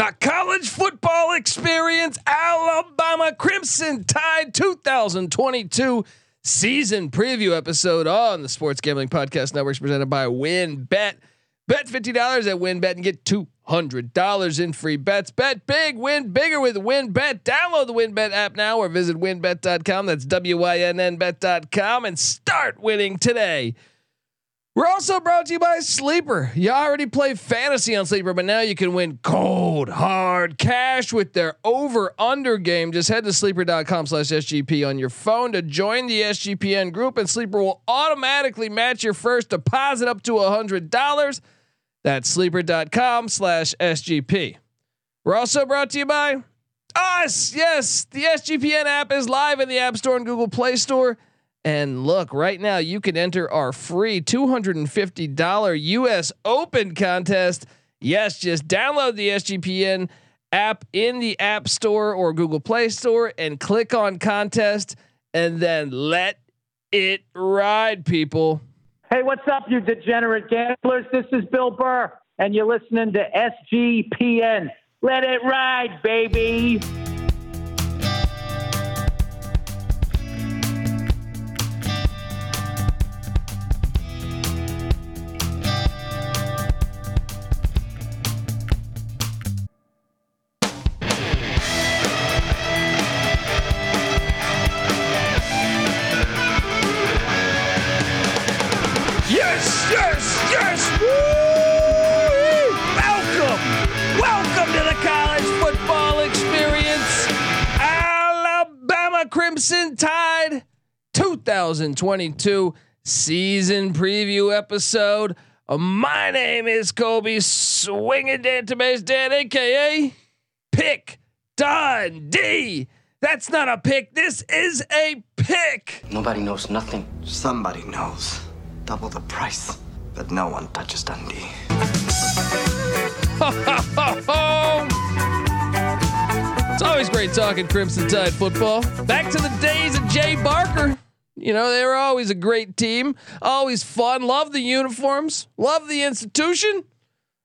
The college football experience, Alabama Crimson Tide 2022 season preview episode on the Sports Gambling Podcast Network presented by WynnBET. Bet Bet fifty dollars at WynnBET and get two hundred dollars in free bets. Bet big, win bigger with WynnBET. Download the WynnBET app now or visit WynnBET.com. That's W Y N N Bet.com and start winning today. We're also brought to you by Sleeper. You already play fantasy on Sleeper, but now you can win cold, hard cash with their over under game. Just head to sleeper.com slash SGP on your phone to join the SGPN group, and Sleeper will automatically match your first deposit up to $100. That's sleeper.com slash SGP. We're also brought to you by us. Yes, the SGPN app is live in the App Store and Google Play Store. And look, right now you can enter our free $250 US Open contest. Yes, just download the SGPN app in the App Store or Google Play Store and click on contest and then let it ride, people. Hey, what's up, you degenerate gamblers? This is Bill Burr, and you're listening to SGPN. Let it ride, baby. Crimson Tide 2022 season preview episode. Uh, My name is Colby Swinging Database Dan, aka Pick Dundee. That's not a pick. This is a pick. Nobody knows nothing. Somebody knows. Double the price. But no one touches Dundee. It's always great talking Crimson Tide football. Back to the days of Jay Barker. You know, they were always a great team, always fun. Love the uniforms, love the institution.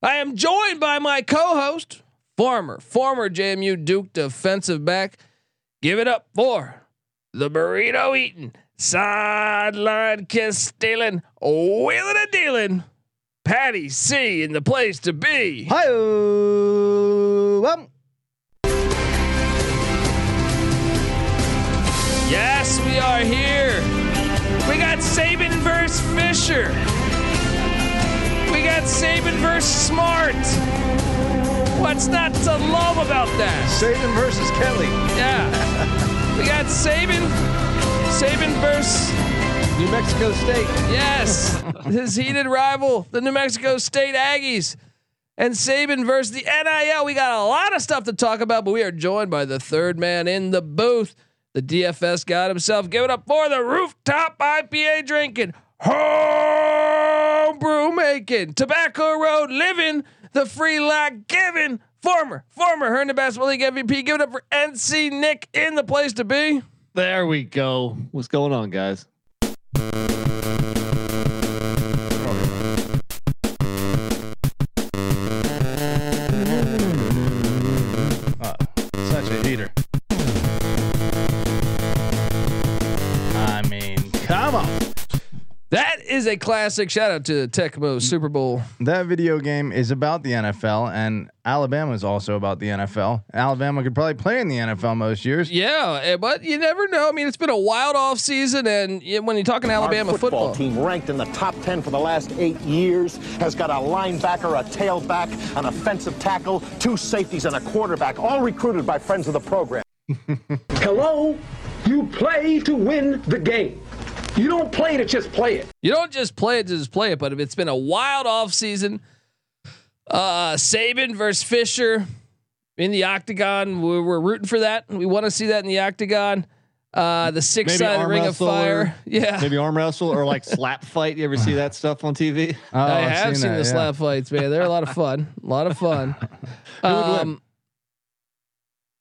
I am joined by my co-host, former former JMU Duke defensive back. Give it up for the burrito eating, sideline kiss stealing, wheeling and dealing. Patty C in the place to be. Hi, um, Yes, we are here. We got Saban versus Fisher. We got Saban versus Smart. What's not to love about that? Saban versus Kelly. Yeah. We got Saban. Saban versus New Mexico State. yes, his heated rival, the New Mexico State Aggies. And Saban versus the NIL. We got a lot of stuff to talk about, but we are joined by the third man in the booth, the DFS god himself. Give it up for the rooftop IPA drinking, homebrew making, tobacco road living, the free lack giving, former, former Herndon Basketball League MVP. Give it up for NC Nick in the place to be. There we go. What's going on, guys? That is a classic. Shout out to Tecmo Super Bowl. That video game is about the NFL, and Alabama is also about the NFL. Alabama could probably play in the NFL most years. Yeah, eh, but you never know. I mean, it's been a wild off season, and when you're talking Alabama Our football, football, team ranked in the top 10 for the last eight years has got a linebacker, a tailback, an offensive tackle, two safeties, and a quarterback, all recruited by friends of the program. Hello? You play to win the game. You don't play to just play it. you don't just play it to just play it. But if it's been a wild off season, uh, Saban versus Fisher in the octagon, we're, we're rooting for that. We want to see that in the octagon. Uh, the six Maybe sided ring of fire. or- Yeah, Maybe arm wrestle or like slap fight. You ever see that stuff on TV? Oh, I I've have seen, that, the yeah. slap fights, man. They're a lot of fun. A lot of fun. um,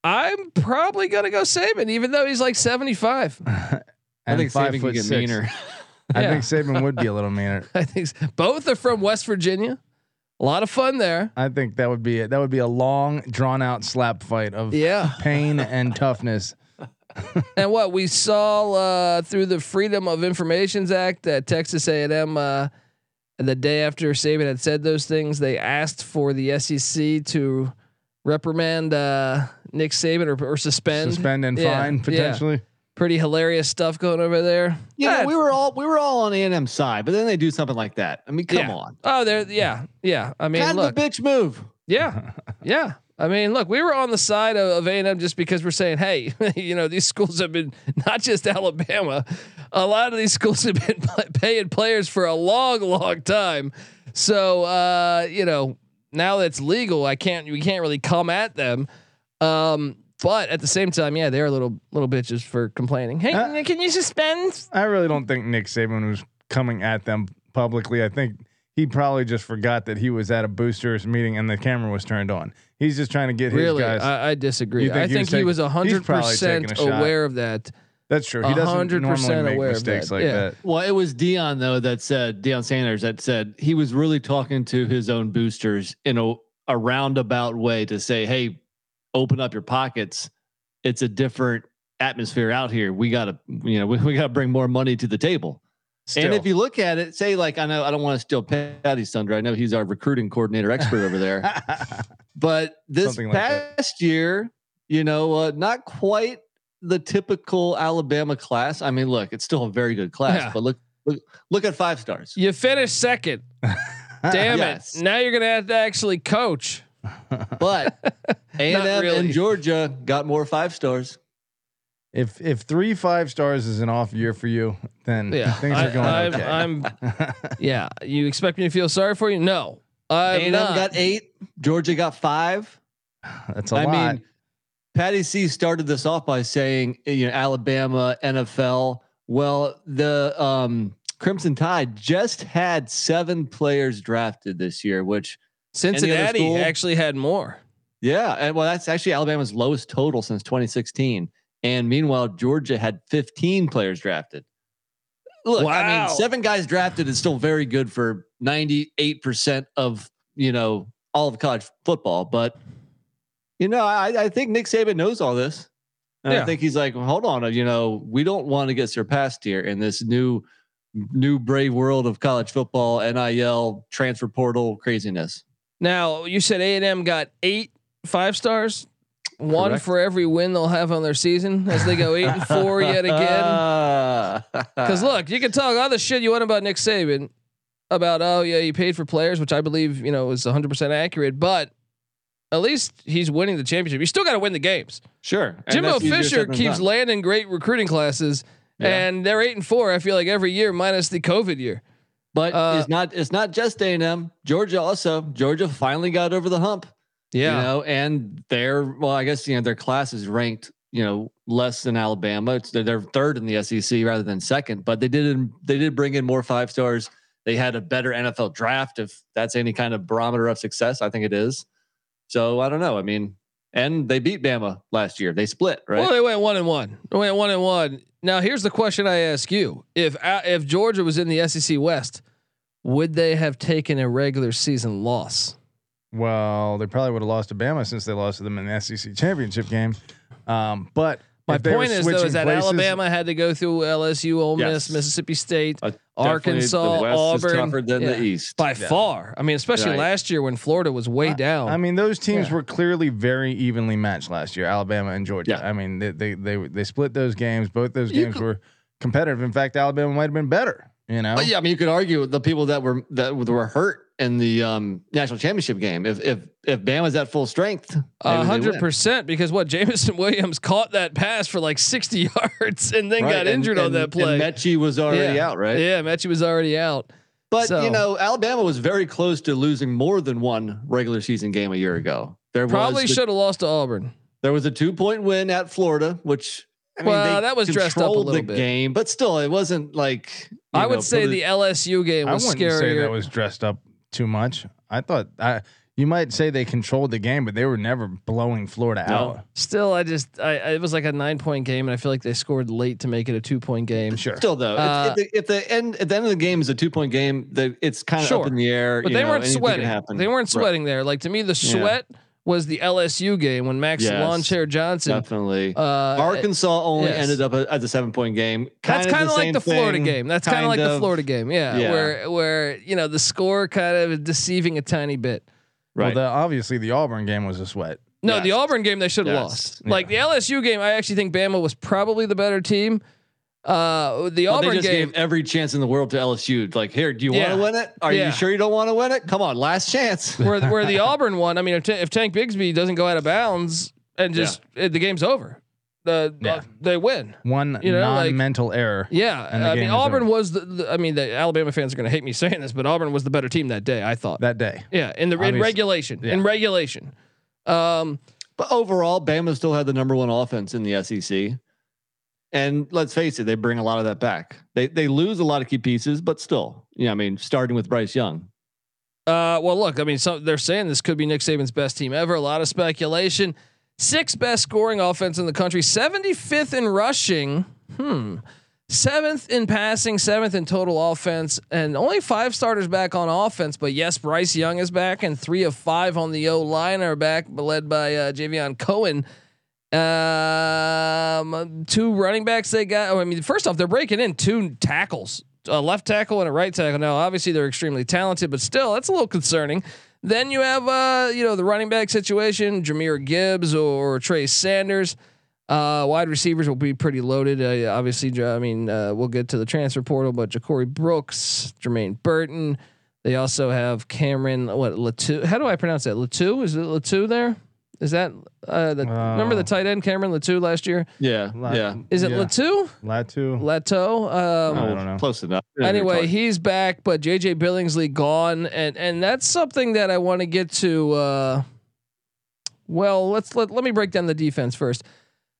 I'm probably gonna go Saban, even though he's like 75. I think five Saban foot get six. meaner. I Yeah. think Saban would be a little meaner. I think s- both are from West Virginia. A lot of fun there. I think that would be it. That would be a long, drawn out slap fight of Yeah. pain and toughness. and what we saw uh, through the Freedom of Information Act at Texas A&M, uh, the day after Saban had said those things, they asked for the SEC to reprimand uh, Nick Saban or, or suspend, Suspend and Yeah, fine yeah. Pretty hilarious stuff going over there. Yeah. we were all we were all on A and M side, but then they do something like that. I mean, come Yeah. on, Oh, there, yeah, yeah. I mean, kind look, of a bitch move. Yeah, yeah. I mean, look, we were on the side of, of A&M just because we're saying, hey, you know, these schools have been not just Alabama. A lot of these schools have been paying players for a long, long time. So, uh, you know, now that's legal, I can't, we can't really come at them. Um, but at the same time, yeah, they're little little bitches for complaining. Hey, Uh, can you suspend? I really don't think Nick Saban was coming at them publicly. I think he probably just forgot that he was at a boosters meeting and the camera was turned on. He's just trying to get his guys. I, I disagree. You think I he think was he taking- was he's hundred percent taking a shot. aware of that. That's true. He doesn't 100% normally make aware of mistakes that. like Yeah. that. Well, it was Deion though that said Deion Sanders that said he was really talking to his own boosters in a, a roundabout way to say, "Hey, open up your pockets. It's a different atmosphere out here. We got to, you know, we, we got to bring more money to the table." Still. And if you look at it, say like I know I don't want to steal Patty's thunder. I know he's our recruiting coordinator expert over there. But this Something like that. past year, you know, uh, not quite the typical Alabama class. I mean, look, it's still a very good class, Yeah. but look, look, look at five stars. You finished second. Damn Yes. it! Now you're gonna have to actually coach. But A and M really. and Georgia got more five stars. if if three five stars is an off year for you, then Yeah, things I, are going I'm, okay. I'm- yeah. You expect me to feel sorry for you? No, A I'm and M not. got eight. Georgia got five. That's a I lot. I mean, Patty C started this off by saying, you know, Alabama, NFL. Well, the um, Crimson Tide just had seven players drafted this year, which Cincinnati school? actually had more. Yeah, and well, that's actually Alabama's lowest total since 2016. And meanwhile, Georgia had 15 players drafted. Look, I mean, seven guys drafted is still very good for 98% of you know all of college football. But you know, I, I think Nick Saban knows all this. And Yeah. I think he's like, well, hold on, you know, we don't want to get surpassed here in this new, new brave world of college football, NIL, transfer portal craziness. Now you said A and M got eight five stars. One Correct. for every win they'll have on their season as they go eight and four yet again. Because look, you can talk all the shit you want about Nick Saban, about oh yeah he paid for players, which I believe you know is 100 percent accurate, but at least he's winning the championship. You still got to win the games. sure, and Jimbo Fisher keeps landing great recruiting classes, Yeah. and they're eight and four. I feel like every year minus the COVID year. But Uh, it's not it's not just A and M. Georgia also. Georgia finally got over the hump. Yeah, You know, and their well, I guess you know their class is ranked you know less than Alabama. It's they're, they're third in the SEC rather than second. But they did they did bring in more five stars. They had a better NFL draft. If that's any kind of barometer of success, I think it is. So I don't know. I mean, and they beat Bama last year. They split right. Well, they went one and one. They went one and one. Now, here's the question I ask you: If uh, if Georgia was in the SEC West, would they have taken a regular season loss? well, they probably would have lost to Bama since they lost to them in the SEC championship game. Um, but My if point is though is that places- Alabama had to go through LSU, Ole Miss, Yes. Mississippi State, Uh, Arkansas, the Auburn, is tougher than Yeah. the East. by far. I mean, especially Right. last year when Florida was way down. I mean, those teams Yeah. were clearly very evenly matched last year, Alabama and Georgia. Yeah. I mean, they, they they they split those games. Both those games could- were competitive. In fact, Alabama might have been better. You know, But yeah, I mean, you could argue the people that were that were hurt in the um, national championship game. If if if Bama's at full strength, A hundred percent. because what Jameson Williams caught that pass for like sixty yards and then Right, got and- injured on and- that play. And Metchie was already Yeah. out, right? Yeah, Metchie was already out. But So- you know, Alabama was very close to losing more than one regular season game a year ago. There Probably the- should have lost to Auburn. there was a two point win at Florida, which I mean, Well, that was dressed up a little the bit. game, but still, it wasn't like you I know, would say the LSU game was I wouldn't scarier. say that was dressed up too much. I thought I you might say they controlled the game, but they were never blowing Florida No. out. Still, I just I, I- it was like a nine point game, and I feel like they scored late to make it a two point game. Sure. Still though, Uh, if, if, the, if the end at the end of the game is a two point game, the, it's kind of Sure. up in the air. But you they know, weren't anything can sweating. They weren't Right. sweating there. Like to me, the Yeah. Sweat was the LSU game when Max Yes. Lawn Chair Johnson. Definitely. Uh, Arkansas only yes. ended up at the seven point game. That's kind of the like same the Florida game. That's kind of like the Florida game. Yeah, Yeah. where where you know the score kind of deceiving a tiny bit. Well, Right. the, obviously the Auburn game was a sweat. No, Yes. the Auburn game they should have Yes. lost. Like the LSU game, I actually think Bama was probably the better team. Uh, the Well, Auburn they just game, gave every chance in the world to LSU. Like, here, do you Yeah. want to win it? Are Yeah. you sure you don't want to win it? Come on, last chance. where where the Auburn one. I mean, if, Ta- if Tank Bigsby doesn't go out of bounds and just it, the game's over, the Yeah. uh, they win. One You know, non-mental error. Yeah, I mean Auburn over. was the, the. I mean, the Alabama fans are going to hate me saying this, but Auburn was the better team that day. I thought. that day. yeah, in the in Obviously. regulation, in regulation. Um, But overall, Bama still had the number one offense in the SEC. And let's face it, they bring a lot of that back. They they lose a lot of key pieces, but still, yeah. I mean, starting with Bryce Young. Uh, well, look, I mean, so they're saying this could be Nick Saban's best team ever. A lot of speculation. Sixth best scoring offense in the country, 75th in rushing. Hmm. Seventh in passing, seventh in total offense, and only five starters back on offense. But yes, Bryce Young is back, and three of five on the O line are back, led by uh, Javion Cohen. Um, two running backs they got. Oh, I mean, first off, they're breaking in two tackles, a left tackle and a right tackle. Now, obviously, they're extremely talented, but still, that's a little concerning. Then you have, uh, you know, the running back situation: Jahmyr Gibbs or Trey Sanders. Uh, wide receivers will be pretty loaded. Uh, obviously, I mean, uh, we'll get to the transfer portal, but Ja'Corey Brooks, Jermaine Burton. They also have Cameron. What Latu? How do I pronounce that? Latu? Is it Latu there? Is that uh, the, remember the Uh, tight end Cameron Latu last year? Yeah, La- yeah. Is it Yeah. Latu? Latu. Leto? Um, I don't know. Close enough. anyway, he's back, but JJ Billingsley gone, and and that's something that I want to get to. Uh, well, let's let let me break down the defense first.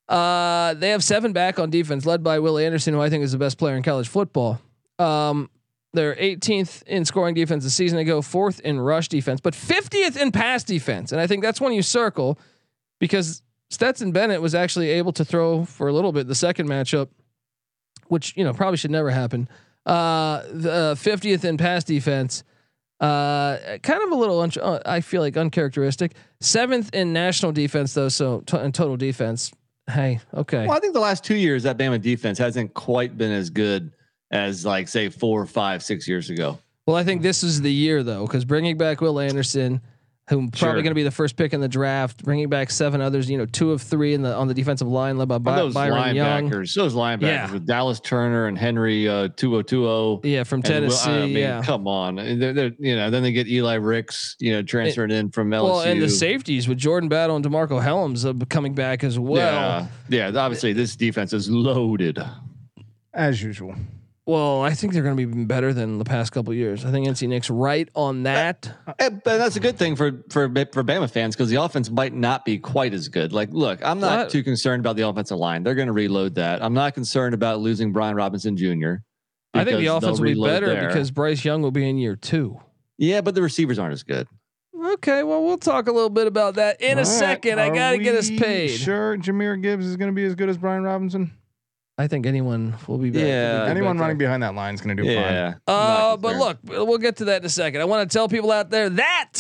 Uh, they have seven back on defense, led by Will Anderson, who I think is the best player in college football. Um, they're 18th in scoring defense the season ago, fourth in rush defense, but 50th in pass defense, and I think that's one you circle because Stetson Bennett was actually able to throw for a little bit the second matchup, which you know probably should never happen. Uh, the fiftieth in pass defense. Uh, kind of a little, un- uh, I feel like uncharacteristic. Seventh in national defense, though. So to- in total defense, hey, okay. Well, I think the last two years that Bama defense hasn't quite been as good as like say four, five, six years ago. Well, I think this is the year though, because bringing back Will Anderson, who probably Sure. going to be the first pick in the draft, bringing back seven others, you know, two of three in the on the defensive line, led by But By- those Byron Young. linebackers, those linebackers Yeah. with Dallas Turner and Henry uh, two oh two oh. Yeah, from And Will- Tennessee. I mean, yeah. come on. They're, they're, you know, then they get Eli Ricks, you know, transferred in from LSU. Well, and the safeties with Jordan Battle and DeMarcco Hellams uh, coming back as well. yeah, yeah. Obviously, this defense is loaded. As usual. Well, I think they're going to be better than the past couple years. I think NC Nick's right on that. Eh, eh, and, and that's a good thing for for for Bama fans because the offense might not be quite as good. Like, look, I'm not What? too concerned about the offensive line. They're going to reload that. I'm not concerned about losing Brian Robinson Jr. I think the offense they'll be better there. because Bryce Young will be in year two. yeah, but the receivers aren't as good. Okay, well, we'll talk a little bit about that in a All right. second. I got to get us we paid. Sure, Jahmyr Gibbs is going to be as good as Brian Robinson. I think anyone will be back. Yeah. be Anyone back running there. behind that line is going to do Yeah. fine. Uh, but look, we'll get to that in a second. I want to tell people out there that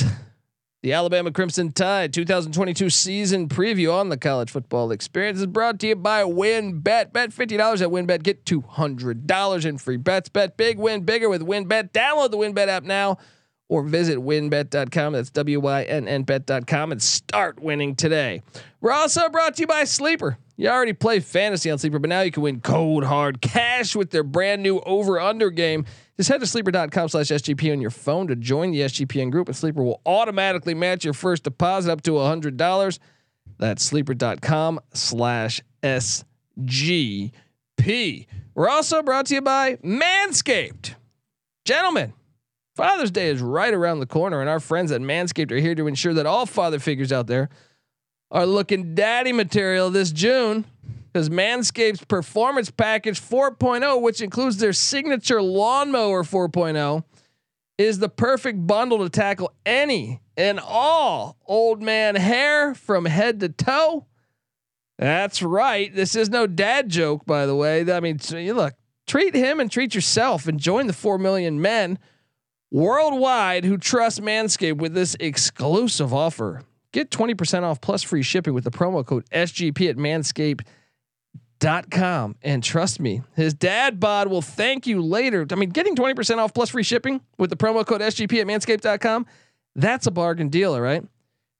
the Alabama Crimson Tide 2022 season preview on the college football experience is brought to you by WynnBET. Bet $50 at WynnBET. Get $200 in free bets. Bet big, win bigger with WynnBET. Download the WynnBET app now or visit WynnBET.com. That's W Y N N bet.com and start winning today. We're also brought to you by Sleeper. You already play fantasy on Sleeper, but now you can win cold hard cash with their brand new over under game. Just head to sleeper.com slash SGP on your phone to join the SGPN group, and Sleeper will automatically match your first deposit up to $100. That's sleeper.com slash SGP. We're also brought to you by Manscaped. Gentlemen, Father's Day is right around the corner, and our friends at Manscaped are here to ensure that all father figures out there are looking daddy material this June because Manscaped's Performance Package 4.0, which includes their signature lawnmower 4.0, is the perfect bundle to tackle any and all old man hair from head to toe. That's right. This is no dad joke, by the way. I mean, look, treat him and treat yourself and join the 4 million men worldwide who trust Manscaped with this exclusive offer. Get 20% off plus free shipping with the promo code SGP at manscaped.com. And trust me, his dad bod will thank you later. I mean, getting 20% off plus free shipping with the promo code SGP at manscaped.com, that's a bargain deal, all right?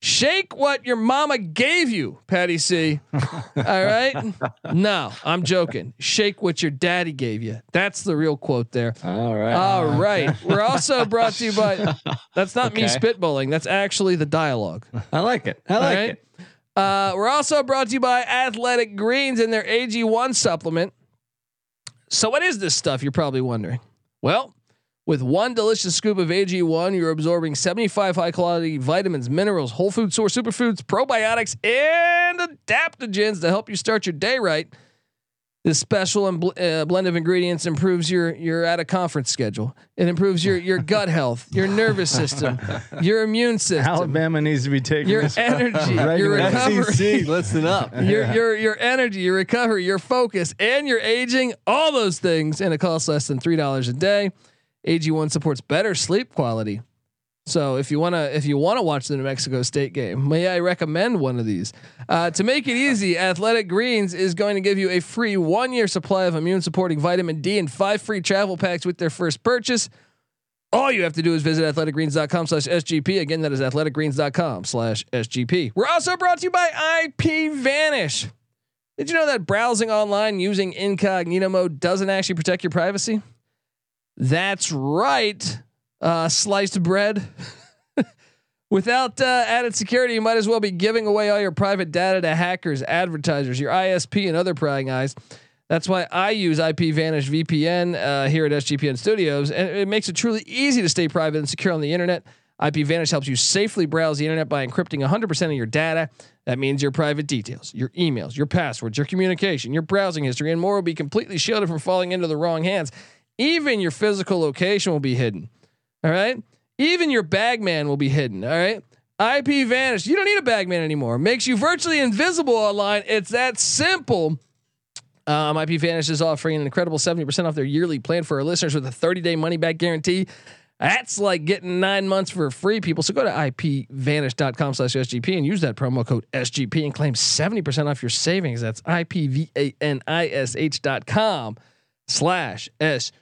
Shake what your mama gave you, Patty C. All right? No, I'm joking. Shake what your daddy gave you. That's the real quote there. All right. All right. We're also brought to you by. That's not me spitballing. That's actually the dialogue. I like it. I like right? it. Uh, we're also brought to you by Athletic Greens and their AG1 supplement. So, what is this stuff? You're probably wondering. Well, with one delicious scoop of AG1, you're absorbing 75 high quality vitamins, minerals, whole food source superfoods, probiotics, and adaptogens to help you start your day right. This special and bl- uh, blend of ingredients improves your your at a conference schedule. It improves your your gut health, your nervous system, your immune system, Alabama needs to be taking your this energy, your regular- recovery SEC, listen up. your your your energy, your recovery, your focus, and your aging, all those things, and it costs less than three dollars a day. AG1 supports better sleep quality. So if you wanna if you wanna watch the New Mexico State game, may I recommend one of these? Uh, to make it easy, Athletic Greens is going to give you a free one year supply of immune supporting vitamin D and five free travel packs with their first purchase. All you have to do is visit athleticgreens.com slash SGP. Again, that is athleticgreens.com slash SGP. We're also brought to you by IP Vanish. Did you know that browsing online using incognito mode doesn't actually protect your privacy? That's right. Uh, sliced bread. Without uh, added security, you might as well be giving away all your private data to hackers, advertisers, your ISP, and other prying eyes. That's why I use IP Vanish VPN uh, here at SGPN Studios, and it makes it truly easy to stay private and secure on the internet. IP Vanish helps you safely browse the internet by encrypting 100% of your data. That means your private details, your emails, your passwords, your communication, your browsing history, and more will be completely shielded from falling into the wrong hands. Even your physical location will be hidden. All right. Even your bagman will be hidden. All right. IP Vanish. You don't need a bagman anymore. Makes you virtually invisible online. It's that simple. Um, IP Vanish is offering an incredible 70% off their yearly plan for our listeners with a 30 day money back guarantee. That's like getting nine months for free, people. So go to ipvanish.com slash SGP and use that promo code SGP and claim 70% off your savings. That's ipvanish dot com slash SGP.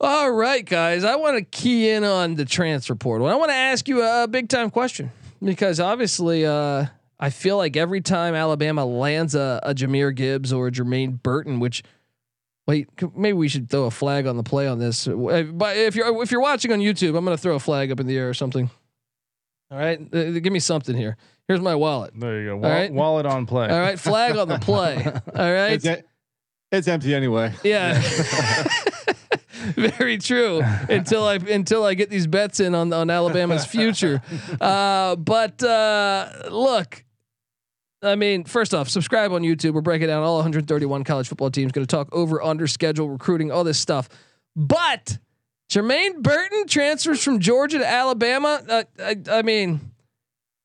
All right, guys. I want to key in on the transfer portal. I want to ask you a big time question because obviously, uh, I feel like every time Alabama lands a, a Jahmyr Gibbs or a Jermaine Burton, which wait, maybe we should throw a flag on the play on this. Uh, But if you're if you're watching on YouTube, I'm gonna throw a flag up in the air or something. All right, Uh, give me something here. Here's my wallet. There you go. Wall- right. Wallet on play. All right, flag on the play. All right. It's, it's empty anyway. Yeah. Very true. Until I until I get these bets in on on Alabama's future. Uh, but uh, look, I mean, first off, subscribe on YouTube. We're breaking down all 131 college football teams. Going to talk over under schedule, recruiting, all this stuff. But Jermaine Burton transfers from Georgia to Alabama. Uh, I, I mean,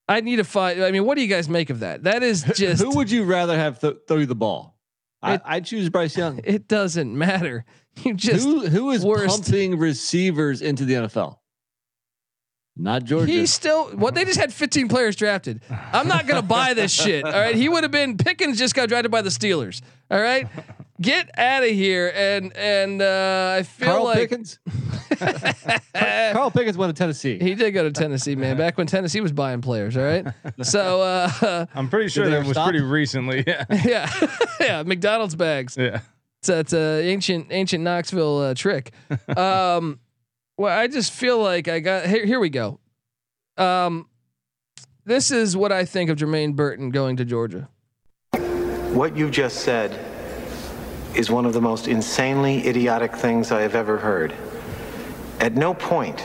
I need to find. I mean, what do you guys make of that? That is just. Who would you rather have th- throw you the ball? I, It- I choose Bryce Young. it doesn't matter. You just who who is worst. pumping receivers into the NFL? Not Georgia. He's still what they just had 15 players drafted. I'm not gonna buy this shit. All right. He would have been Pickens just got drafted by the Steelers. All right. Get out of here. And and uh I feel Carl like Pickens. Carl Pickens went to Tennessee. he did go to Tennessee, man, back when Tennessee was buying players. All right. So uh I'm pretty sure that was stop? pretty recently. Yeah. yeah. yeah, McDonald's bags. Yeah. It's it's a ancient ancient Knoxville uh, trick. Um, well, I just feel like I got here. Here we go. Um, this is what I think of Jermaine Burton going to Georgia. What you just said is one of the most insanely idiotic things I have ever heard. At no point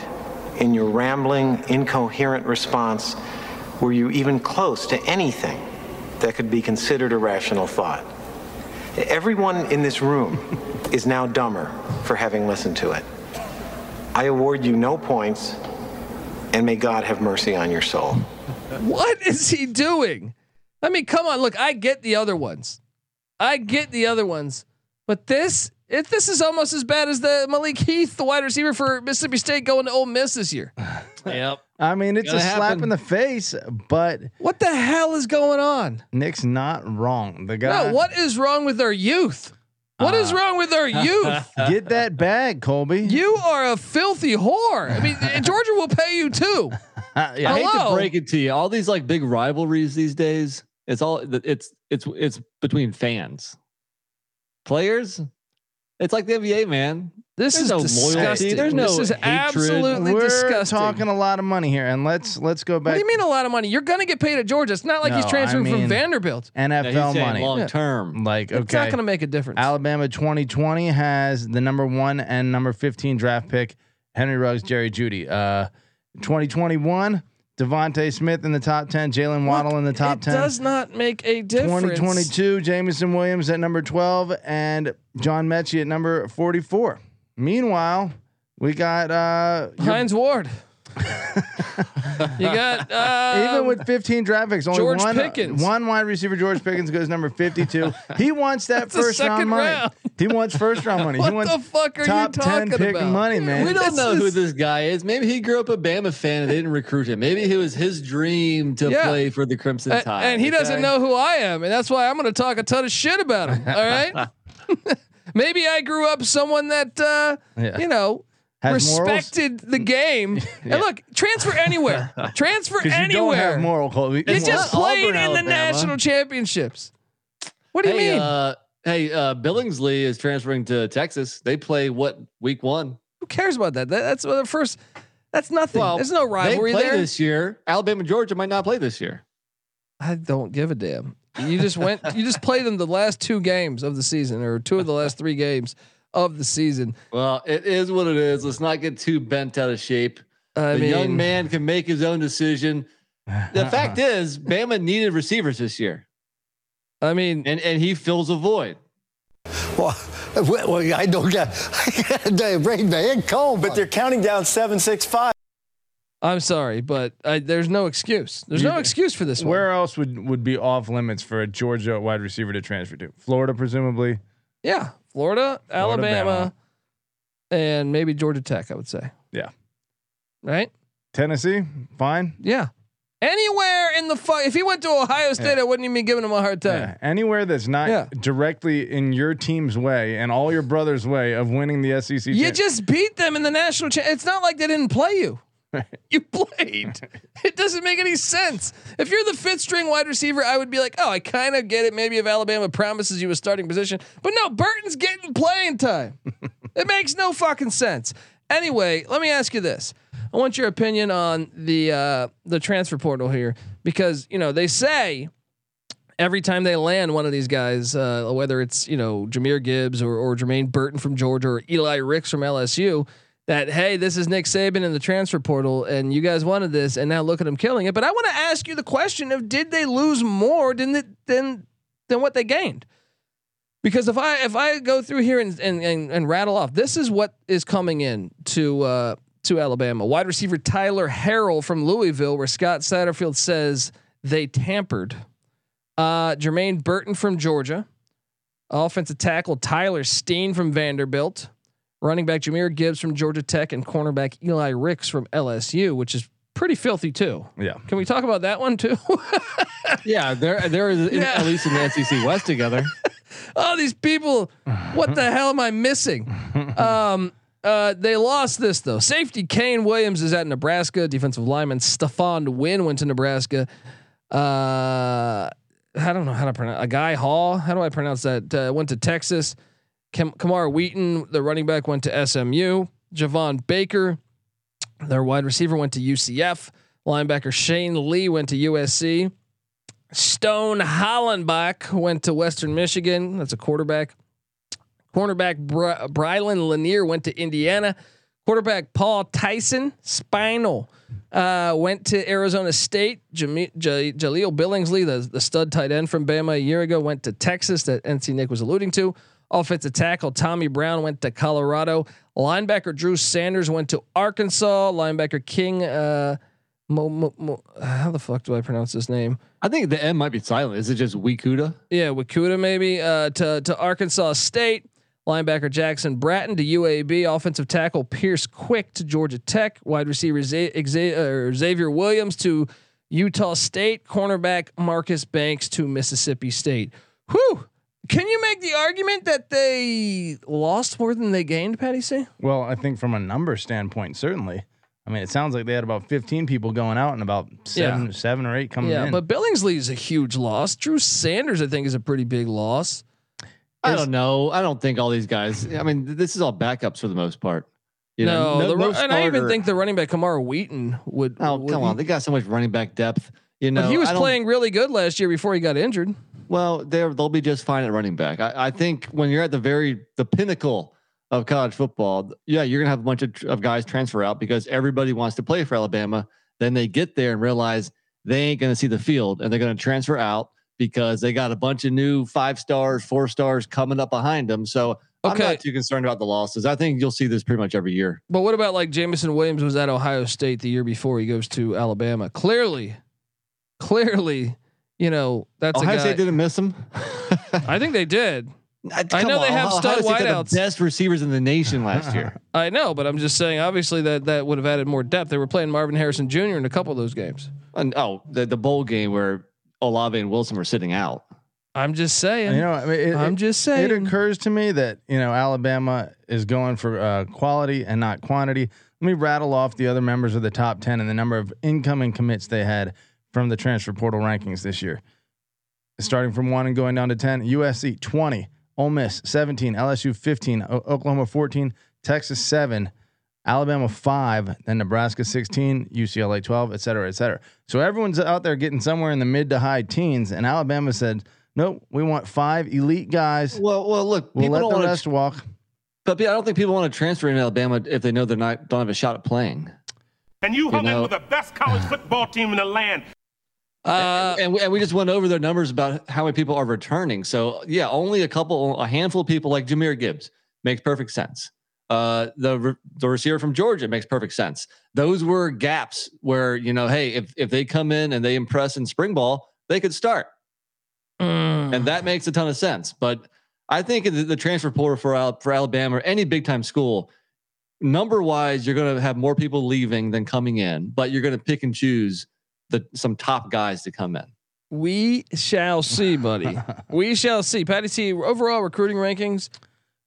in your rambling, incoherent response were you even close to anything that could be considered a rational thought. Everyone in this room is now dumber for having listened to it. I award you no points, And may God have mercy on your soul. What is he doing? I mean, come on. Look, I get the other ones. I get the other ones, but this, if this is almost as bad as the Malik Heath, the wide receiver for Mississippi State, going to Ole Miss this year. Yep. I mean, it's Gonna a slap happen. in the face, but What the hell is going on? Nick's not wrong. The guy, No, what is wrong with our youth? What is wrong with our youth? Get that bag, Colby. You are a filthy whore. I mean, Georgia will pay you too. Uh, yeah. I hate to break it to you. All these like big rivalries these days, it's all it's it's it's between fans. Players, it's like the NBA, man. This There's is no loyalty. disgusting. There's no this is hatred. absolutely We're disgusting. talking a lot of money here, and let's let's go back. what do you mean a lot of money? You're going to get paid at Georgia. It's not like he's No, I transferring mean- from Vanderbilt. Yeah, he's NFL saying money? long Yeah. term. Like It's not going to make a difference. Alabama 2020 has the number one and number 15 draft pick, Henry Ruggs, Jerry Jeudy. Uh, 2021, DeVonta Smith in the top 10, Jaylen Waddle in the top it 10. does not make a difference. 2022, Jameson Williams at number 12 and John Metchie at number 44. Meanwhile, we got uh, your- Hines Ward. you got uh, even with 15 draft picks, only George one Pickens. one wide receiver. George Pickens goes number 52. He wants that That's first round second money. He wants first round money. What he wants the fuck are you talking 10 pick about? money, man. We don't This know who this guy is. Maybe he grew up a Bama fan and they didn't recruit him. Maybe it was his dream to Yeah. play for the Crimson Tide. and he doesn't know who I am, and that's why I'm going to talk a ton of shit about him. All right. Maybe I grew up someone that uh, Yeah. you know Has morals? respected the game. And look, transfer anywhere, transfer Because you don't have anywhere. moral Colby. You It's just not played Auburn, in the Alabama. national championships. What do you hey, mean? Uh, hey, uh, Billingsley is transferring to Texas. They play what week one? Who cares about that? that that's the first. That's nothing. Well, There's no rivalry they play there. this year. Alabama, Georgia might not play this year. I don't give a damn. You just went. you just played them the last two games of the season, or two of the last three games of the season. Well, it is what it is. Let's not get too bent out of shape. I the mean, young man can make his own decision. The fact is, Bama needed receivers this year, I mean, and and he fills a void. Well, well, I don't got the brain man cold, but they're counting down seven, six, five. I'm sorry, but I, there's no excuse. There's no excuse for this one. Where else would, would be off limits for a Georgia wide receiver to transfer to? Florida, presumably. Yeah, Florida, Alabama, and maybe Georgia Tech. I would say. Yeah. Right. Tennessee, fine. Yeah. Anywhere in the fuck. If he went to Ohio State, I wouldn't even be giving him a hard time. Yeah. Anywhere that's not Yeah. directly in your team's way and all your brothers' way of winning the SEC. You just beat them in the national. Cha- it's not like they didn't play you. you played. It doesn't make any sense. If you're the fifth string wide receiver, I would be like, oh, I kind of get it. Maybe if Alabama promises you a starting position, but no, Burton's getting playing time. it makes no fucking sense. Anyway, let me ask you this. I want your opinion on the uh, the transfer portal here because you know they say every time they land one of these guys, uh, whether it's you know Jahmyr Gibbs or or Jermaine Burton from Georgia or Eli Ricks from LSU, that hey, this is Nick Saban in the transfer portal, and you guys wanted this, and now look at them killing it. But I want to ask you the question of did they lose more than the, than than what they gained? Because if I if I go through here and and, and, and rattle off, this is what is coming in to uh, to Alabama. Wide receiver Tyler Harrell from Louisville, where Scott Satterfield says they tampered. Uh, Jermaine Burton from Georgia. Offensive tackle Tyler Steen from Vanderbilt. Running back Jahmyr Gibbs from Georgia Tech and cornerback Eli Ricks from LSU, which is pretty filthy too. yeah. Can we talk about that one too? Yeah, they're they're in, Yeah. at least in the SEC West together. oh, these people, what the hell am I missing? Um, uh, they lost this though. Safety Kaine Williams is at Nebraska. Defensive lineman Stephon Wynn went to Nebraska. Uh, I don't know how to pronounce a guy Hall. How do I pronounce that? Uh, went to Texas. Kam- Camar Wheaton, the running back, went to SMU. Javon Baker, their wide receiver, went to UCF. Linebacker Shane Lee went to USC. Stone Hollenbach went to Western Michigan. That's a quarterback. Cornerback Bry- Brylan Lanier went to Indiana. Quarterback Paul Tyson Spinal uh, went to Arizona State. J- Jahleel Billingsley, the, the stud tight end from Bama a year ago, went to Texas that NC Nick was alluding to. Offensive tackle Tommy Brown went to Colorado. Linebacker Drew Sanders went to Arkansas. Linebacker King. Uh, Mo, Mo, Mo, how the fuck do I pronounce his name? I think the M might be silent. Is it just Wikuda? Yeah, Wikuda maybe uh, to to Arkansas State. Linebacker Jackson Bratton to UAB. Offensive tackle Pierce Quick to Georgia Tech. Wide receiver Xavier, Xavier Williams to Utah State. Cornerback Marcus Banks to Mississippi State. Whew. Can you make the argument that they lost more than they gained, Patty C? Well, I think from a number standpoint, certainly. I mean, it sounds like they had about 15 people going out and about seven, yeah. seven or eight coming yeah, in. Yeah, but Billingsley is a huge loss. Drew Sanders, I think, is a pretty big loss. I don't know. I don't think all these guys. I mean, this is all backups for the most part. You no, know, no, the, and I even think the running back Kamara Wheaton would. Oh would come on, they got so much running back depth. You know, but he was playing really good last year before he got injured. Well, they they'll be just fine at running back. I, I, think when you're at the very the pinnacle of college football, yeah, you're gonna have a bunch of, of guys transfer out because everybody wants to play for Alabama. Then they get there and realize they ain't gonna see the field, and they're gonna transfer out because they got a bunch of new five stars, four stars coming up behind them. So okay. I'm not too concerned about the losses. I think you'll see this pretty much every year. But what about like Jameson Williams was at Ohio State the year before he goes to Alabama? Clearly, clearly, you know that's Ohio a guy, State didn't miss him. I think they did. Uh, I know on. they have stud wideouts. The best receivers in the nation last year. I know, but I'm just saying. Obviously, that that would have added more depth. They were playing Marvin Harrison Jr. in a couple of those games. And oh, the the bowl game where Olave and Wilson were sitting out. I'm just saying. You know, I mean, it, I'm it, just saying. It occurs to me that you know Alabama is going for uh, quality and not quantity. Let me rattle off the other members of the top ten and the number of incoming commits they had from the transfer portal rankings this year. Starting from one and going down to ten: USC 20, Ole Miss 17, LSU 15, o- Oklahoma 14, Texas 7, Alabama five, then Nebraska 16, UCLA 12, et cetera, et cetera. So everyone's out there getting somewhere in the mid to high teens, and Alabama said, nope, we want five elite guys. Well, well, look, we'll let the rest tr- walk. But I don't think people want to transfer in Alabama if they know they're not don't have a shot at playing. And you, you hung know? in with the best college football team in the land. Uh, and, and, we, just went over their numbers about how many people are returning. So yeah, only a couple, a handful of people like Jahmyr Gibbs makes perfect sense. Uh, the the receiver from Georgia makes perfect sense. Those were gaps where you know, hey, if if they come in and they impress in spring ball, they could start, mm. and that makes a ton of sense. But I think the, the transfer portal for for Alabama or any big time school, number wise, you're going to have more people leaving than coming in, but you're going to pick and choose the some top guys to come in. We shall see, buddy. we shall see. Patty C. Overall recruiting rankings.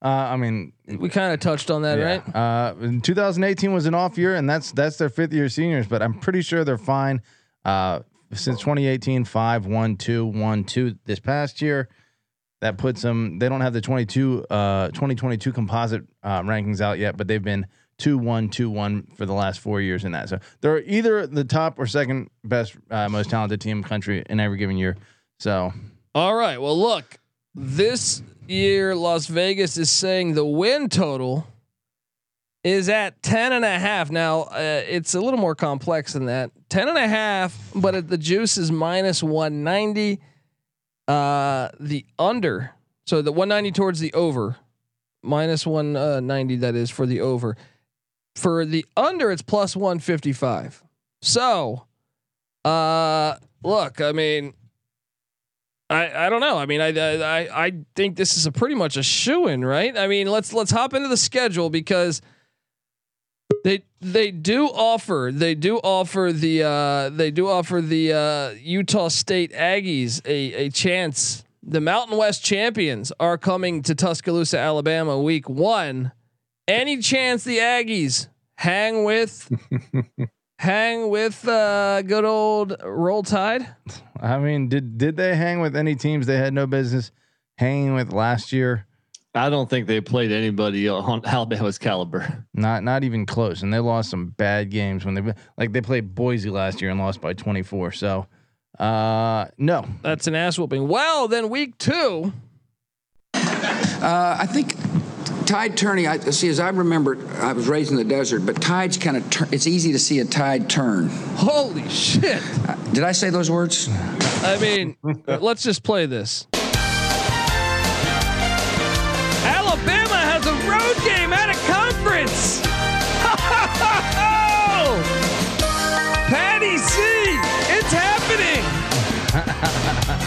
Uh, I mean, we kind of touched on that, yeah. right? Uh, 2018 was an off year, and that's that's their fifth year seniors, but I'm pretty sure they're fine. Uh, since 2018, five, one, two, one, two. This past year, that puts them. They don't have the 22, uh, 2022 composite uh, rankings out yet, but they've been two, one, two, one for the last four years in that. So they're either the top or second best, uh, most talented team in country in every given year. So, all right. Well, look, this year, Las Vegas is saying the win total is at 10 and a half. Now, uh, it's a little more complex than that. 10 and a half, but the juice is minus 190. Uh, the under, so the 190 towards the over, minus 190 that is for the over. For the under, it's plus 155. So, uh, look, I mean, I, I don't know. I mean, I, I I think this is a pretty much a shoe in, right? I mean, let's let's hop into the schedule because they they do offer they do offer the uh, they do offer the uh, Utah State Aggies a a chance. The Mountain West champions are coming to Tuscaloosa, Alabama, week one. Any chance the Aggies hang with hang with uh, good old Roll Tide? I mean, did did they hang with any teams they had no business hanging with last year? I don't think they played anybody on Alabama's caliber. Not not even close, and they lost some bad games when they like they played Boise last year and lost by twenty four. So, uh, no, that's an ass whooping. Well, then week two. Uh, I think tide turning, I see, as I remember, I was raised in the desert, but tides kind of turn, it's easy to see a tide turn. Holy shit. Uh, did I say those words? I mean, let's just play this.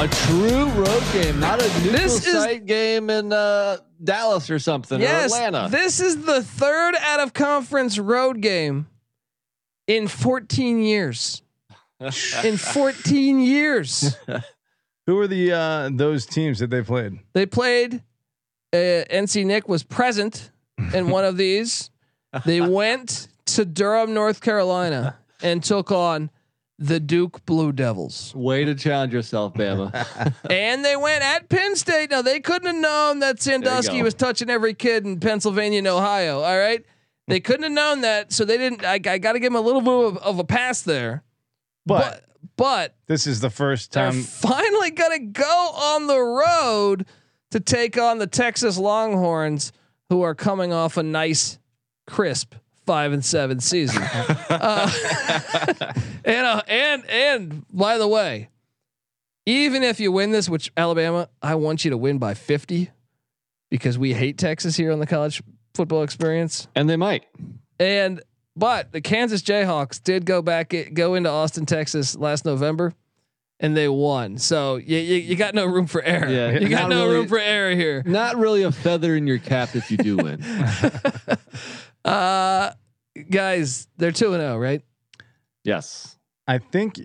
True road game, not a neutral This is- site game in uh, Dallas or something Yes, or Atlanta. this is the third out of conference road game in 14 years. in 14 years, Who were the uh, those teams that they played? they played. Uh, NC Nick was present in one of these. They went to Durham, North Carolina, and took on the Duke Blue Devils. Way to challenge yourself, Bama. and they went at Penn State. Now they couldn't have known that Sandusky was touching every kid in Pennsylvania and Ohio. All right, they couldn't have known that, so they didn't. I, I got to give them a little bit of, of a pass there. But, But but this is the first they're time. finally gonna go on the road to take on the Texas Longhorns, who are coming off a nice, crisp five and seven season. uh, and uh, and and by the way, even if you win this, which Alabama, I want you to win by fifty, because we hate Texas here on the college football experience. and they might. And but the Kansas Jayhawks did go back go into Austin, Texas last November, and they won. So you you, you got no room for error. Yeah, you got no really- room for error here. Not really a feather in your cap if you do win. Uh, guys, they're two and zero, right? yes. I think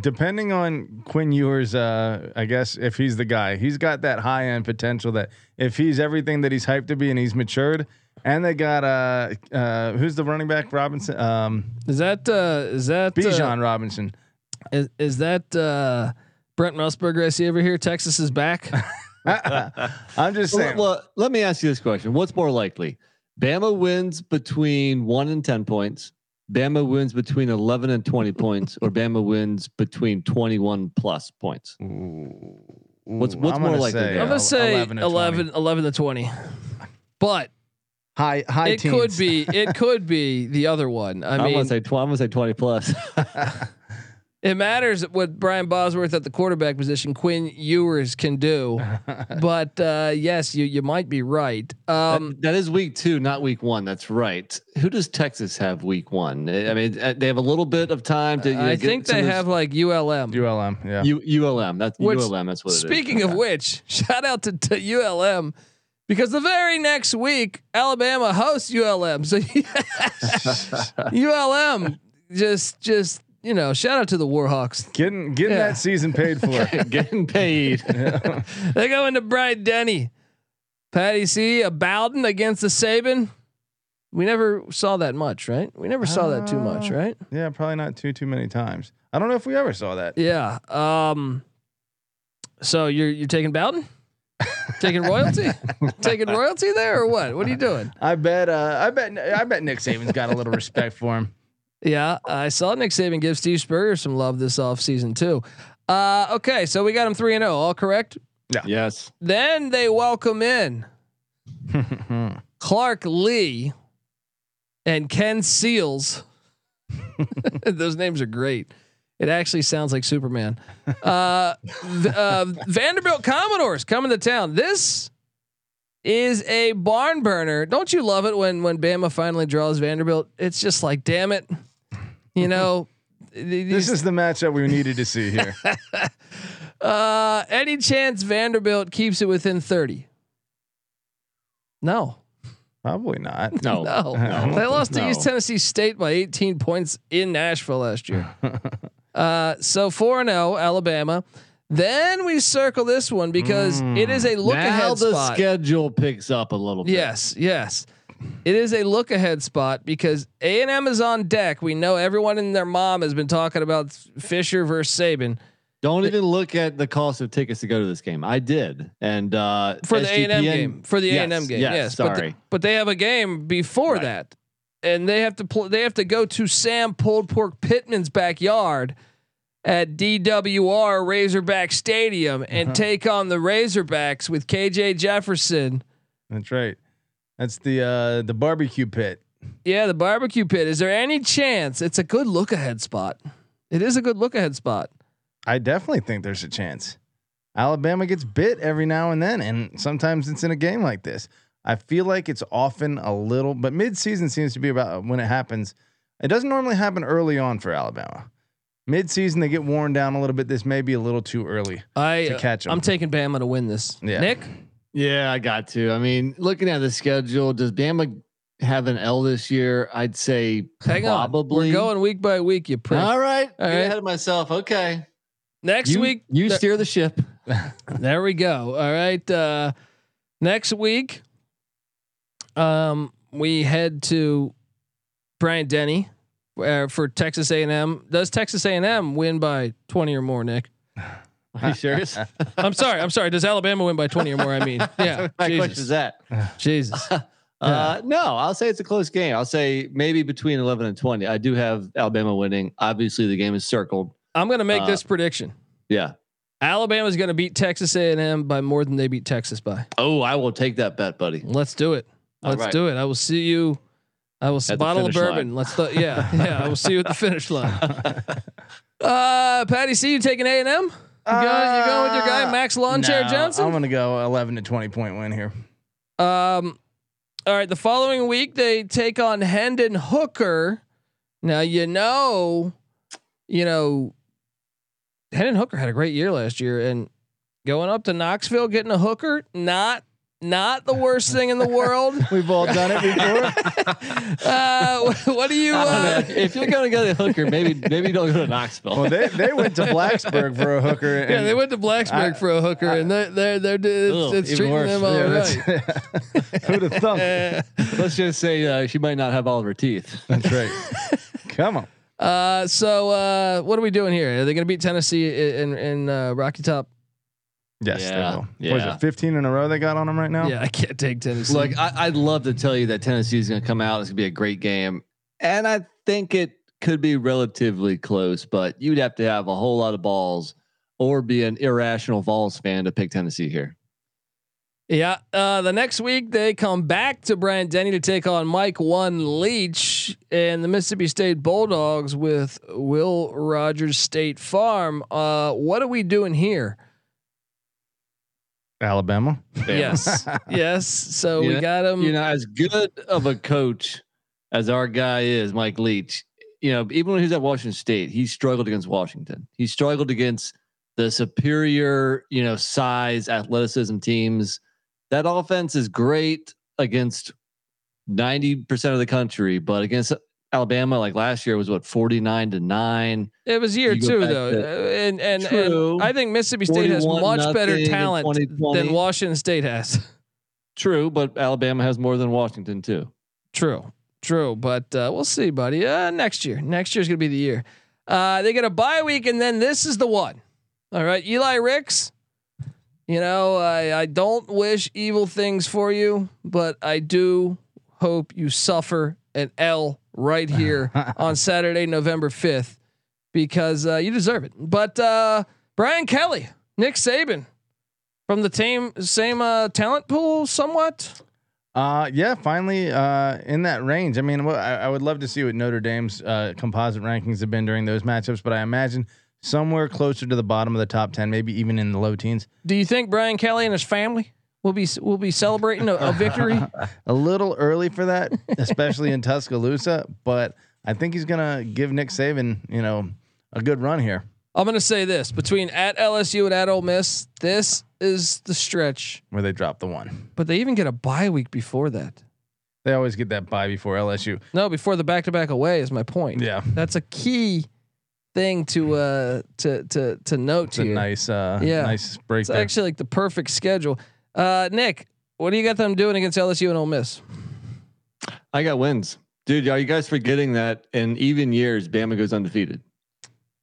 depending on Quinn Ewers, uh, I guess if he's the guy, he's got that high end potential that if he's everything that he's hyped to be and he's matured, and they got uh, uh, who's the running back Robinson, um, Is that uh, is that uh, Bijan Robinson. is, is that uh, Brent Musburger I see over here? Texas is back. I'm just Well, saying. well, let me ask you this question: What's more likely? Bama wins between one and ten points. Bama wins between eleven and twenty points, or Bama wins between twenty-one plus points. What's Ooh, what's I'm more gonna likely? say. I'm gonna uh, say 11 11, to 11, 20. to 20. But high high it teens. could be it could be the other one. I I'm mean, gonna say tw- I'm gonna say twenty plus. it matters what Brian Bosworth at the quarterback position, Quinn Ewers can do. but uh, yes, you you might be right. Um, That- that is week two, not week one. That's right. Who does Texas have week one? I mean, uh, they have a little bit of time to. You know, I think some they of have like ULM. ULM. Yeah. U, ULM. That's Which, ULM. That's what it is. Speaking of which, shout out to, to ULM because the very next week Alabama hosts ULM. So ULM just just you know shout out to the Warhawks. getting getting Yeah. that season paid for. Getting paid. They go into Bryant Denny. Patty C. A Bowden against the Saban. We never saw that much, right? We never saw that too much, Uh, right? yeah, probably not too too many times. I don't know if we ever saw that. Yeah. Um. So you're you're taking Bowden, taking royalty, taking royalty there, or what? What are you doing? I bet. Uh, I bet. I bet Nick Saban's got a little respect for him. Yeah, I saw Nick Saban give Steve Spurrier some love this offseason too. Uh, okay, so we got him three and zero, all correct. Yeah. Yes. Then they welcome in Clark Lea and Ken Seals. Those names are great. It actually sounds like Superman. Uh, v- uh, Vanderbilt Commodores coming to town. This is a barn burner. Don't you love it when when Bama finally draws Vanderbilt? It's just like, damn it, you know. This is the matchup we needed to see here. Uh, any chance Vanderbilt keeps it within 30? No. Probably not. No. No. No. They lost to No. East Tennessee State by 18 points in Nashville last year. uh, so 4 0, Alabama. Then we circle this one because it is a look now ahead the spot. schedule picks up a little bit. Yes, yes. It is a look ahead spot because A and M is on deck. We know everyone and their mom has been talking about Fisher versus Saban Don't even look at the cost of tickets to go to this game. I did, and uh, for the A and M game. For the A and M game, Yes, yes. But, sorry. the- but they have a game before Right. that, and they have to pl- they have to go to Sam Pulled Pork Pittman's backyard at DWR Razorback Stadium and take on the Razorbacks with KJ Jefferson. That's right. That's the uh, the barbecue pit. Yeah, the barbecue pit. Is there any chance it's a good look ahead spot? It is a good look ahead spot. I definitely think there's a chance. Alabama gets bit every now and then, and sometimes it's in a game like this. I feel like it's often a little, but mid-season seems to be about when it happens. It doesn't normally happen early on for Alabama. Mid-season, they get worn down a little bit. This may be a little too early I to catch them. I'm taking Bama to win this. Yeah. Nick, Yeah, I got to. I mean, looking at the schedule, does Bama have an L this year? I'd say hang probably. on. We're going week by week. You prick. All right. All Get ahead of myself. Okay. Next you, week, you th- steer the ship. There we go. All right. Uh, next week, um, we head to Bryant Denny uh, for Texas A&M. Does Texas A&M win by 20 or more, Nick? Are you serious? I'm sorry. I'm sorry. Does Alabama win by 20 or more? I mean, yeah. My question is that. Jesus. Uh, no, I'll say it's a close game. I'll say maybe between 11 and 20. I do have Alabama winning. Obviously, the game is circled. I'm going to make Uh, this prediction. Yeah. Alabama's going to beat Texas A&M by more than they beat Texas by. Oh, I will take that bet, buddy. Let's do it. Let's right. do it. I will see you. I will the bottle of bourbon. line. Let's do, yeah yeah. I will see you at the finish line. Uh, Patty, see you taking A and M. You going, you going with your guy Max Lawn Chair No, Johnson? I'm gonna go 11 to 20 point win here. Um, all right. The following week they take on Hendon Hooker. Now you know, you know, Hendon Hooker had a great year last year, and going up to Knoxville getting a hooker not not the worst thing in the world. We've all done it before. Uh, what do you? I. Uh, If- if you're going to go to Hooker, maybe maybe don't go to Knoxville. well, they, they went to Blacksburg for a hooker. yeah, they went to Blacksburg I- for a hooker, and they're they're they're it's, Ugh, it's treating worse. them all Yeah, right. Who'd have thunk? Let's just say uh, she might not have all of her teeth. That's right. Come on. Uh, so uh, what are we doing here? Are they going to beat Tennessee in in uh, Rocky Top? Yes, Yeah, they will. What is yeah. it? 15 in a row they got on them right now. Yeah, I can't take Tennessee. Look, I, I'd love to tell you that Tennessee is going to come out. It's going to be a great game, and I think it could be relatively close. But you'd have to have a whole lot of balls, or be an irrational Vols fan to pick Tennessee here. Yeah. Uh, the next week they come back to Bryant Denny to take on Mike One Leach and the Mississippi State Bulldogs with Will Rogers State Farm. Uh, what are we doing here? Alabama. Yes. yes. So You we know- got him. You know, as good of a coach as our guy is, Mike Leach. You know, even when he was at Washington State, he struggled against Washington. He struggled against the superior, you know, size, athleticism teams. That offense is great against 90% of the country, but against Alabama, like last year was what 49 to 9. it was year two though, to- Uh, and and, True. and I think Mississippi State has much better talent than Washington State has. True, but Alabama has more than Washington too. True, true, but uh, we'll see, buddy. Uh, next year, next year's gonna be the year. Uh, they get a bye week, and then this is the one. All right, Eli Ricks. You know, I I don't wish evil things for you, but I do hope you suffer an L right here on Saturday, November fifth, because uh, you deserve it. But uh, Brian Kelly, Nick Saban, from the same same uh, talent pool, somewhat. Uh, yeah, finally uh, in that range. I mean, well, I, I would love to see what Notre Dame's uh, composite rankings have been during those matchups, but I imagine somewhere closer to the bottom of the top 10, maybe even in the low teens. Do you think Brian Kelly and his family will be we'll be celebrating a, a victory? A little early for that, especially in Tuscaloosa, but I think he's going to give Nick Saban, you know, a good run here. I'm going to say this between at LSU and at Ole Miss, this is the stretch. Where they drop the one. But they even get a bye week before that. They always get that bye before LSU. No, before the back to back away is my point. Yeah. that's a key thing to uh to to to note It's a here. nice, uh, Yeah. nice break It's there. actually like the perfect schedule. Uh, Nick, what do you got them doing against LSU and Ole Miss? I got wins. Dude, are you guys forgetting that in even years, Bama goes undefeated?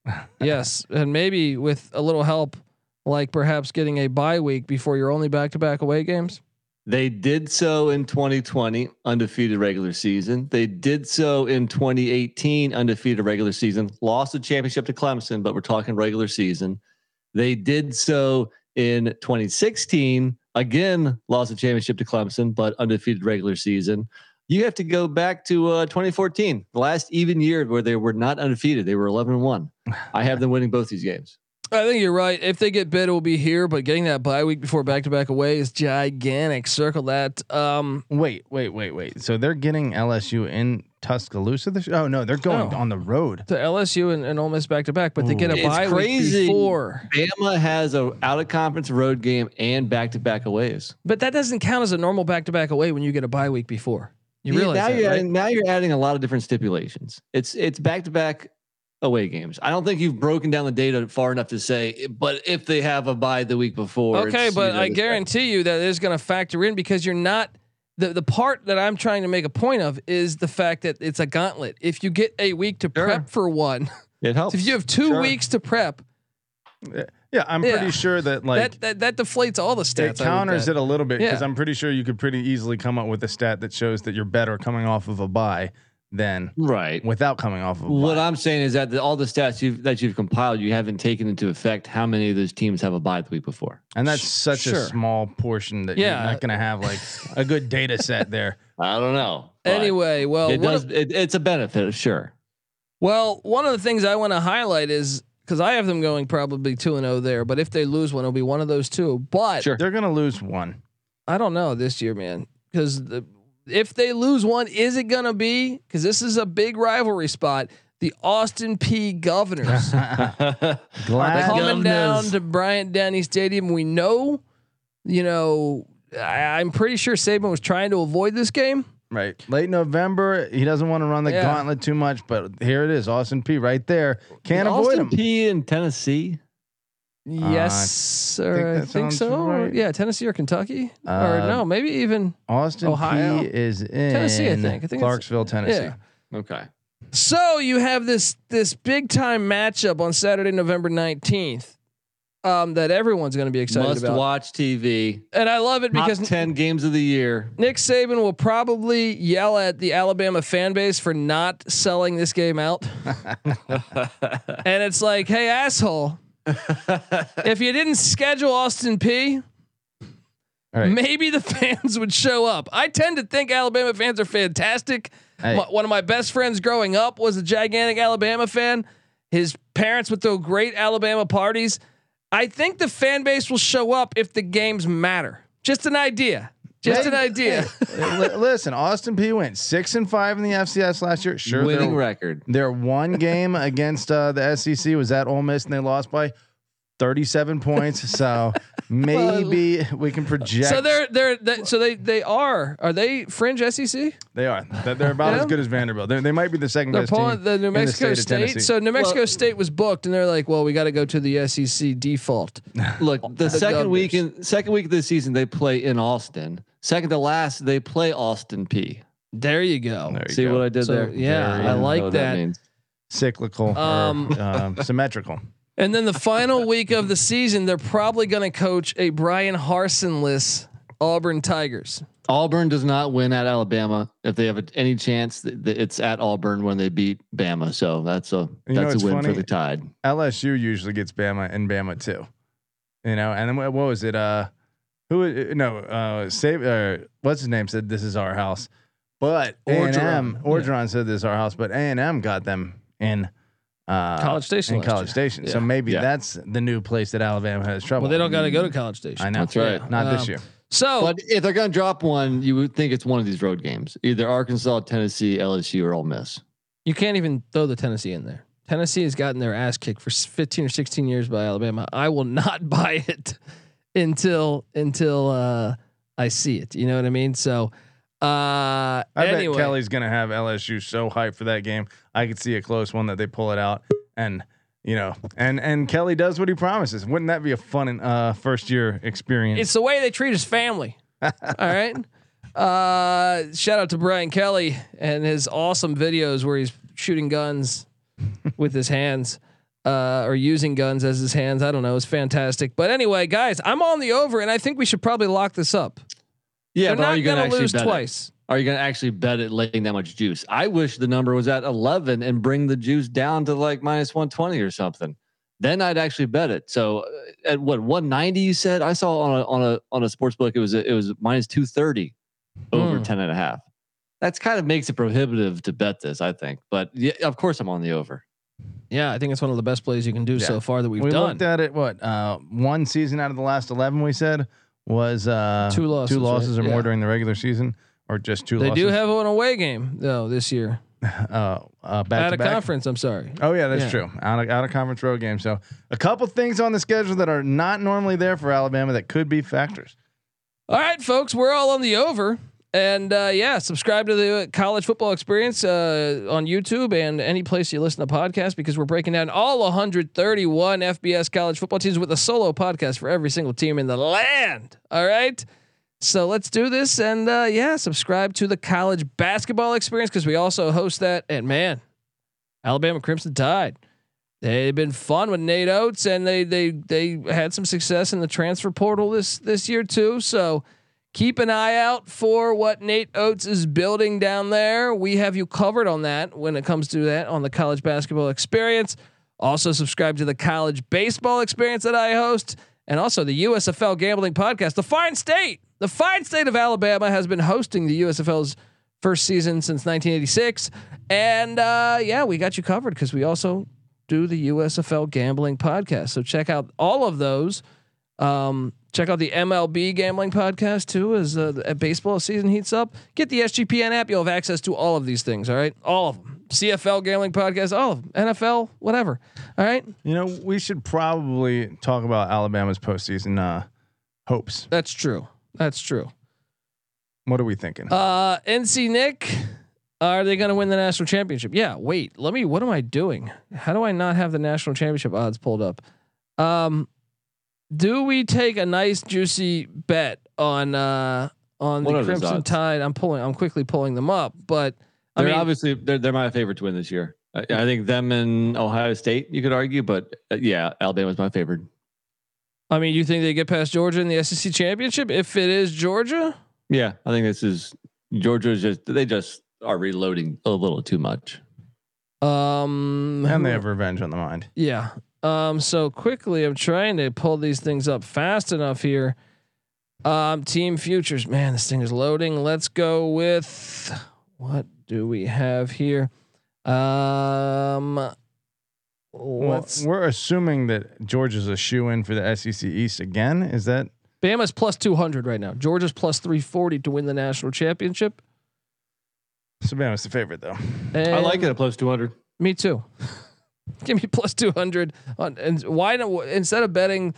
yes, and maybe with a little help, like perhaps getting a bye week before your only back to back away games. They did so in 2020, undefeated regular season. They did so in 2018, undefeated regular season. Lost the championship to Clemson, but we're talking regular season. They did so in 2016, again, lost the championship to Clemson, but undefeated regular season. You have to go back to uh, 2014, the last even year where they were not undefeated. They were 11 and 1. I have them winning both these games. I think you're right. If they get bid, it will be here. But getting that bye week before back to back away is gigantic. Circle that. Um, wait, wait, wait, wait. So they're getting LSU in Tuscaloosa. This oh no, they're going No. on the road. To LSU and, and Ole Miss back to back, but they get a It's bye week crazy. before. Bama has a out of conference road game and back to back aways. But that doesn't count as a normal back to back away when you get a bye week before. You Yeah, realize now that, you're right? adding, now you're adding a lot of different stipulations. It's it's back to back away games. I don't think you've broken down the data far enough to say, but if they have a bye the week before, Okay, it's, but you know, I it's- guarantee you that it's going to factor in because you're not the the part that I'm trying to make a point of is the fact that it's a gauntlet. If you get a week to Sure. prep for one, it helps. if you have two Sure. weeks to prep, Yeah, I'm Yeah. pretty sure that like that, that that deflates all the it stats. I would counters it a little bit because Yeah. I'm pretty sure you could pretty easily come up with a stat that shows that you're better coming off of a bye than right. without coming off of a What. I'm saying is that the, all the stats you've, that you've compiled, you haven't taken into effect how many of those teams have a bye the week before. and that's such sure. a small portion that Yeah. you're not going to have like a good data set there. I don't know. Anyway, well, it what does. a- it, it's a benefit, sure. well, one of the things I want to highlight is because I have them going probably two and zero there, but if they lose one, it'll be one of those two. But Sure. They're going to lose one. I don't know this year, man, because the if they lose one, is it gonna be? Because this is a big rivalry spot. The Austin Peay Governors Glad coming down to Bryant Denny Stadium. We know, you know, I, I'm pretty sure Saban was trying to avoid this game. Right. Late November, he doesn't want to run the Yeah. gauntlet too much, but here it is, Austin Peay right there. Can't avoid Austin him. Peay in Tennessee. Yes, sir. I that think so. right. Yeah, Tennessee or Kentucky, or Uh, no, maybe even Austin Ohio? Peay is in Tennessee, I think. I think Clarksville, Tennessee. yeah. Okay. So you have this this big time matchup on Saturday, November nineteenth, um, that everyone's going to be excited Must about, watch TV. and I love it Top because ten games of the year. Nick Saban will probably yell at the Alabama fan base for not selling this game out, and it's like, hey asshole, if you didn't schedule Austin Peay. Right. Maybe the fans would show up. I tend to think Alabama fans are fantastic. Hey. My- one of my best friends growing up was a gigantic Alabama fan. His parents would throw great Alabama parties. I think the fan base will show up if the games matter. Just an idea. Just an idea. Listen, Austin Peay went six and five in the FCS last year. Sure, Winning record. their one game against uh, the SEC was at Ole Miss, and they lost by thirty-seven points. So maybe we can project. So they're they're they, so they they are are they fringe SEC? they are. They're, they're about Yeah. as good as Vanderbilt. They're, they might be the 2nd They're best pulling team the New Mexico the state. State. So New Mexico Well- State was booked, and they're like, well, we got to go to the SEC default. Look, the, second Governors. week in second week of the season they play in Austin. Second to last they play Austin Peay. There you go. There you See go. what I did So, there? yeah, Very I like know what that. means. cyclical, Um, or, um, symmetrical. And then the final week of the season, they're probably going to coach a Bryan Harsin-less Auburn Tigers. Auburn does not win at Alabama. If they have a, any chance, th- th- it's at Auburn when they beat Bama. So that's a You know that's what's a win funny? for the Tide. LSU usually gets Bama and Bama too. You know, and then what, what was it? Uh, who? uh, No, uh, save. Uh, what's his name? Said this is our house, but A and M. Orgeron. Orgeron said this is our house, but A and M got them in uh, College Station In College year. Station, so maybe Yeah. that's the new place that Alabama has trouble. Well, they don't got to go to College Station. I know. That's right. Not this Um, year. So But if they're going to drop one, you would think it's one of these road games, either Arkansas, Tennessee, LSU, or Ole Miss. you can't even throw the Tennessee in there. Tennessee has gotten their ass kicked for 15 or 16 years by Alabama. I will not buy it until until uh, I see it. You know what I mean? So uh, I anyway, bet Kelly's gonna have LSU so hyped for that game. I could see a close one that they pull it out, and you know, and and Kelly does what he promises. Wouldn't that be a fun uh, first year experience? It's the way they treat his family. All right. Uh, shout out to Brian Kelly and his awesome videos where he's shooting guns with his hands, uh, or using guns as his hands. I don't know. It's fantastic. But anyway, guys, I'm on the over, and I think we should probably lock this up. Yeah, They're but are you going to lose bet it? twice. Are you going to actually bet it laying that much juice? I wish the number was at 11 and bring the juice down to like minus 120 or something. Then I'd actually bet it. So uh, at what 190 you said? I saw on a on a on a sports book it was it was minus 230 over Hmm. 10 and a half. That's kind of makes it prohibitive to bet this, I think. But yeah, of course I'm on the over. Yeah, I think it's one of the best plays you can do Yeah. so far that we've we done. We looked at it. What uh, one season out of the last eleven? We said was uh, Two losses, two losses right? or more Yeah. during the regular season, or just two they losses. do have an away game though this year. uh, uh, back Out of back. conference. I'm sorry. Oh yeah, that's Yeah. true. Out of, out of conference road game. So a couple things on the schedule that are not normally there for Alabama that could be factors. All right, folks, we're all on the over. And uh, yeah, subscribe to the college football experience uh, on YouTube and any place you listen to podcasts because we're breaking down all 131 FBS college football teams with a solo podcast for every single team in the land. All right. So let's do this. And uh, yeah, subscribe to the college basketball experience because we also host that. And man, Alabama Crimson Tide. They've been fun with Nate Oats, and they they they had some success in the transfer portal this this year too. So keep an eye out for what Nate Oats is building down there. We have you covered on that when it comes to that on the college basketball experience. Also subscribe to the college baseball experience that I host, and also the USFL gambling podcast. The fine state, the fine state of Alabama has been hosting the USFL's first season since 1986, and uh, yeah, we got you covered because we also do the USFL gambling podcast. So check out all of those. Um, check out the MLB gambling podcast too as uh, the baseball season heats up. Get the SGPN app. You'll have access to all of these things. All right, all of them. CFL gambling podcast, all of them. NFL, whatever. All right, You know, we should probably talk about Alabama's postseason uh, hopes. that's true. That's true. What are we thinking? Uh, NC Nick, are they going to win the national championship? Yeah. Wait, let me. What am I doing? How do I not have the national championship odds pulled up? Um, do we take a nice juicy bet on uh on What the Crimson? Tide? I'm pulling. I'm quickly pulling them up, but I They're mean, obviously they're, they're my favorite to win this year. I, I think them and Ohio State, you could argue, but uh, yeah, Alabama's my favorite. I mean, you think they get past Georgia in the SEC championship if it is Georgia? Yeah, I think this is Georgia's just they just are reloading a little too much. Um, and they have revenge on the mind. Yeah. Um, so quickly, I'm trying to pull these things up fast enough here. Um, team futures, man, this thing is loading. Let's go with what do we have here? Um, Well, let's we're assuming that Georgia's a shoe in for the SEC East again. Is that Bama's plus 200 right now. Georgia's plus 340 to win the national championship. so Bama's the favorite though? I like it at plus two hundred. Me too. Give me plus 200 on and why not instead of betting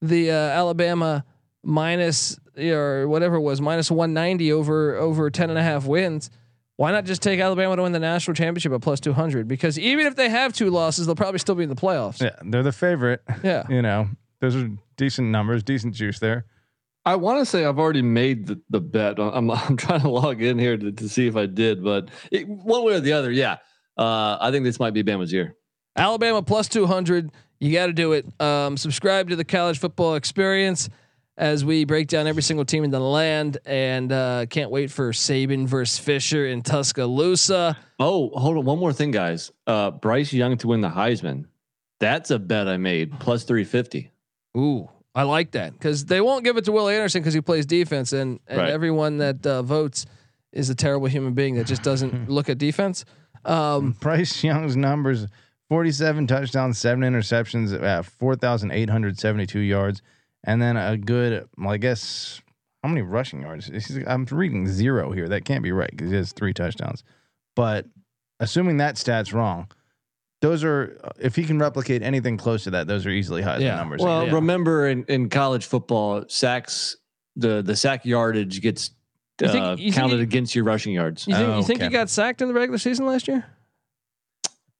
the uh, Alabama minus or whatever it was minus 190 over over 10 and a half wins why not just take Alabama to win the national championship at plus 200 because even if they have two losses they'll probably still be in the playoffs Yeah, they're the favorite. yeah You know, those are decent numbers, decent juice there. I want to say I've already made the, the bet. I'm I'm trying to log in here to, to see if I did, but it, one way or the other, yeah. Uh, I think this might be Bama's year. Alabama plus 200 you got to do it um, subscribe to the college football experience as we break down every single team in the land and uh, can't wait for Saban versus Fisher in Tuscaloosa. Oh, hold on, one more thing, guys. Uh, Bryce Young to win the Heisman. That's a bet I made plus three fifty. Ooh, I like that because they won't give it to Will Anderson because he plays defense, and and Right. everyone that uh, votes is a terrible human being that just doesn't look at defense. Um, Bryce Young's numbers: forty-seven touchdowns, seven interceptions, at four thousand eight hundred seventy-two yards, and then a good. Well, I guess how many rushing yards? I'm reading zero here. That can't be right because he has three touchdowns. But assuming that stat's wrong, those are if he can replicate anything close to that, those are easily high Yeah. numbers. Well, Yeah. remember in, in college football, sacks the the sack yardage gets You think- uh, you think counted he- against your rushing yards. you think you think he Okay. got sacked in the regular season last year?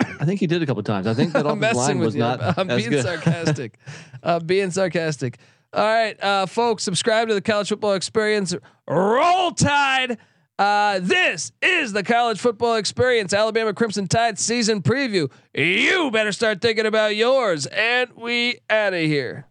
I think he did a couple times. I think that I'm line was you. not. I'm being good. sarcastic. Being sarcastic. All right, uh, folks, subscribe to the College Football Experience. Roll Tide. Uh, this is the College Football Experience Alabama Crimson Tide season preview. You better start thinking about yours, and we out of here.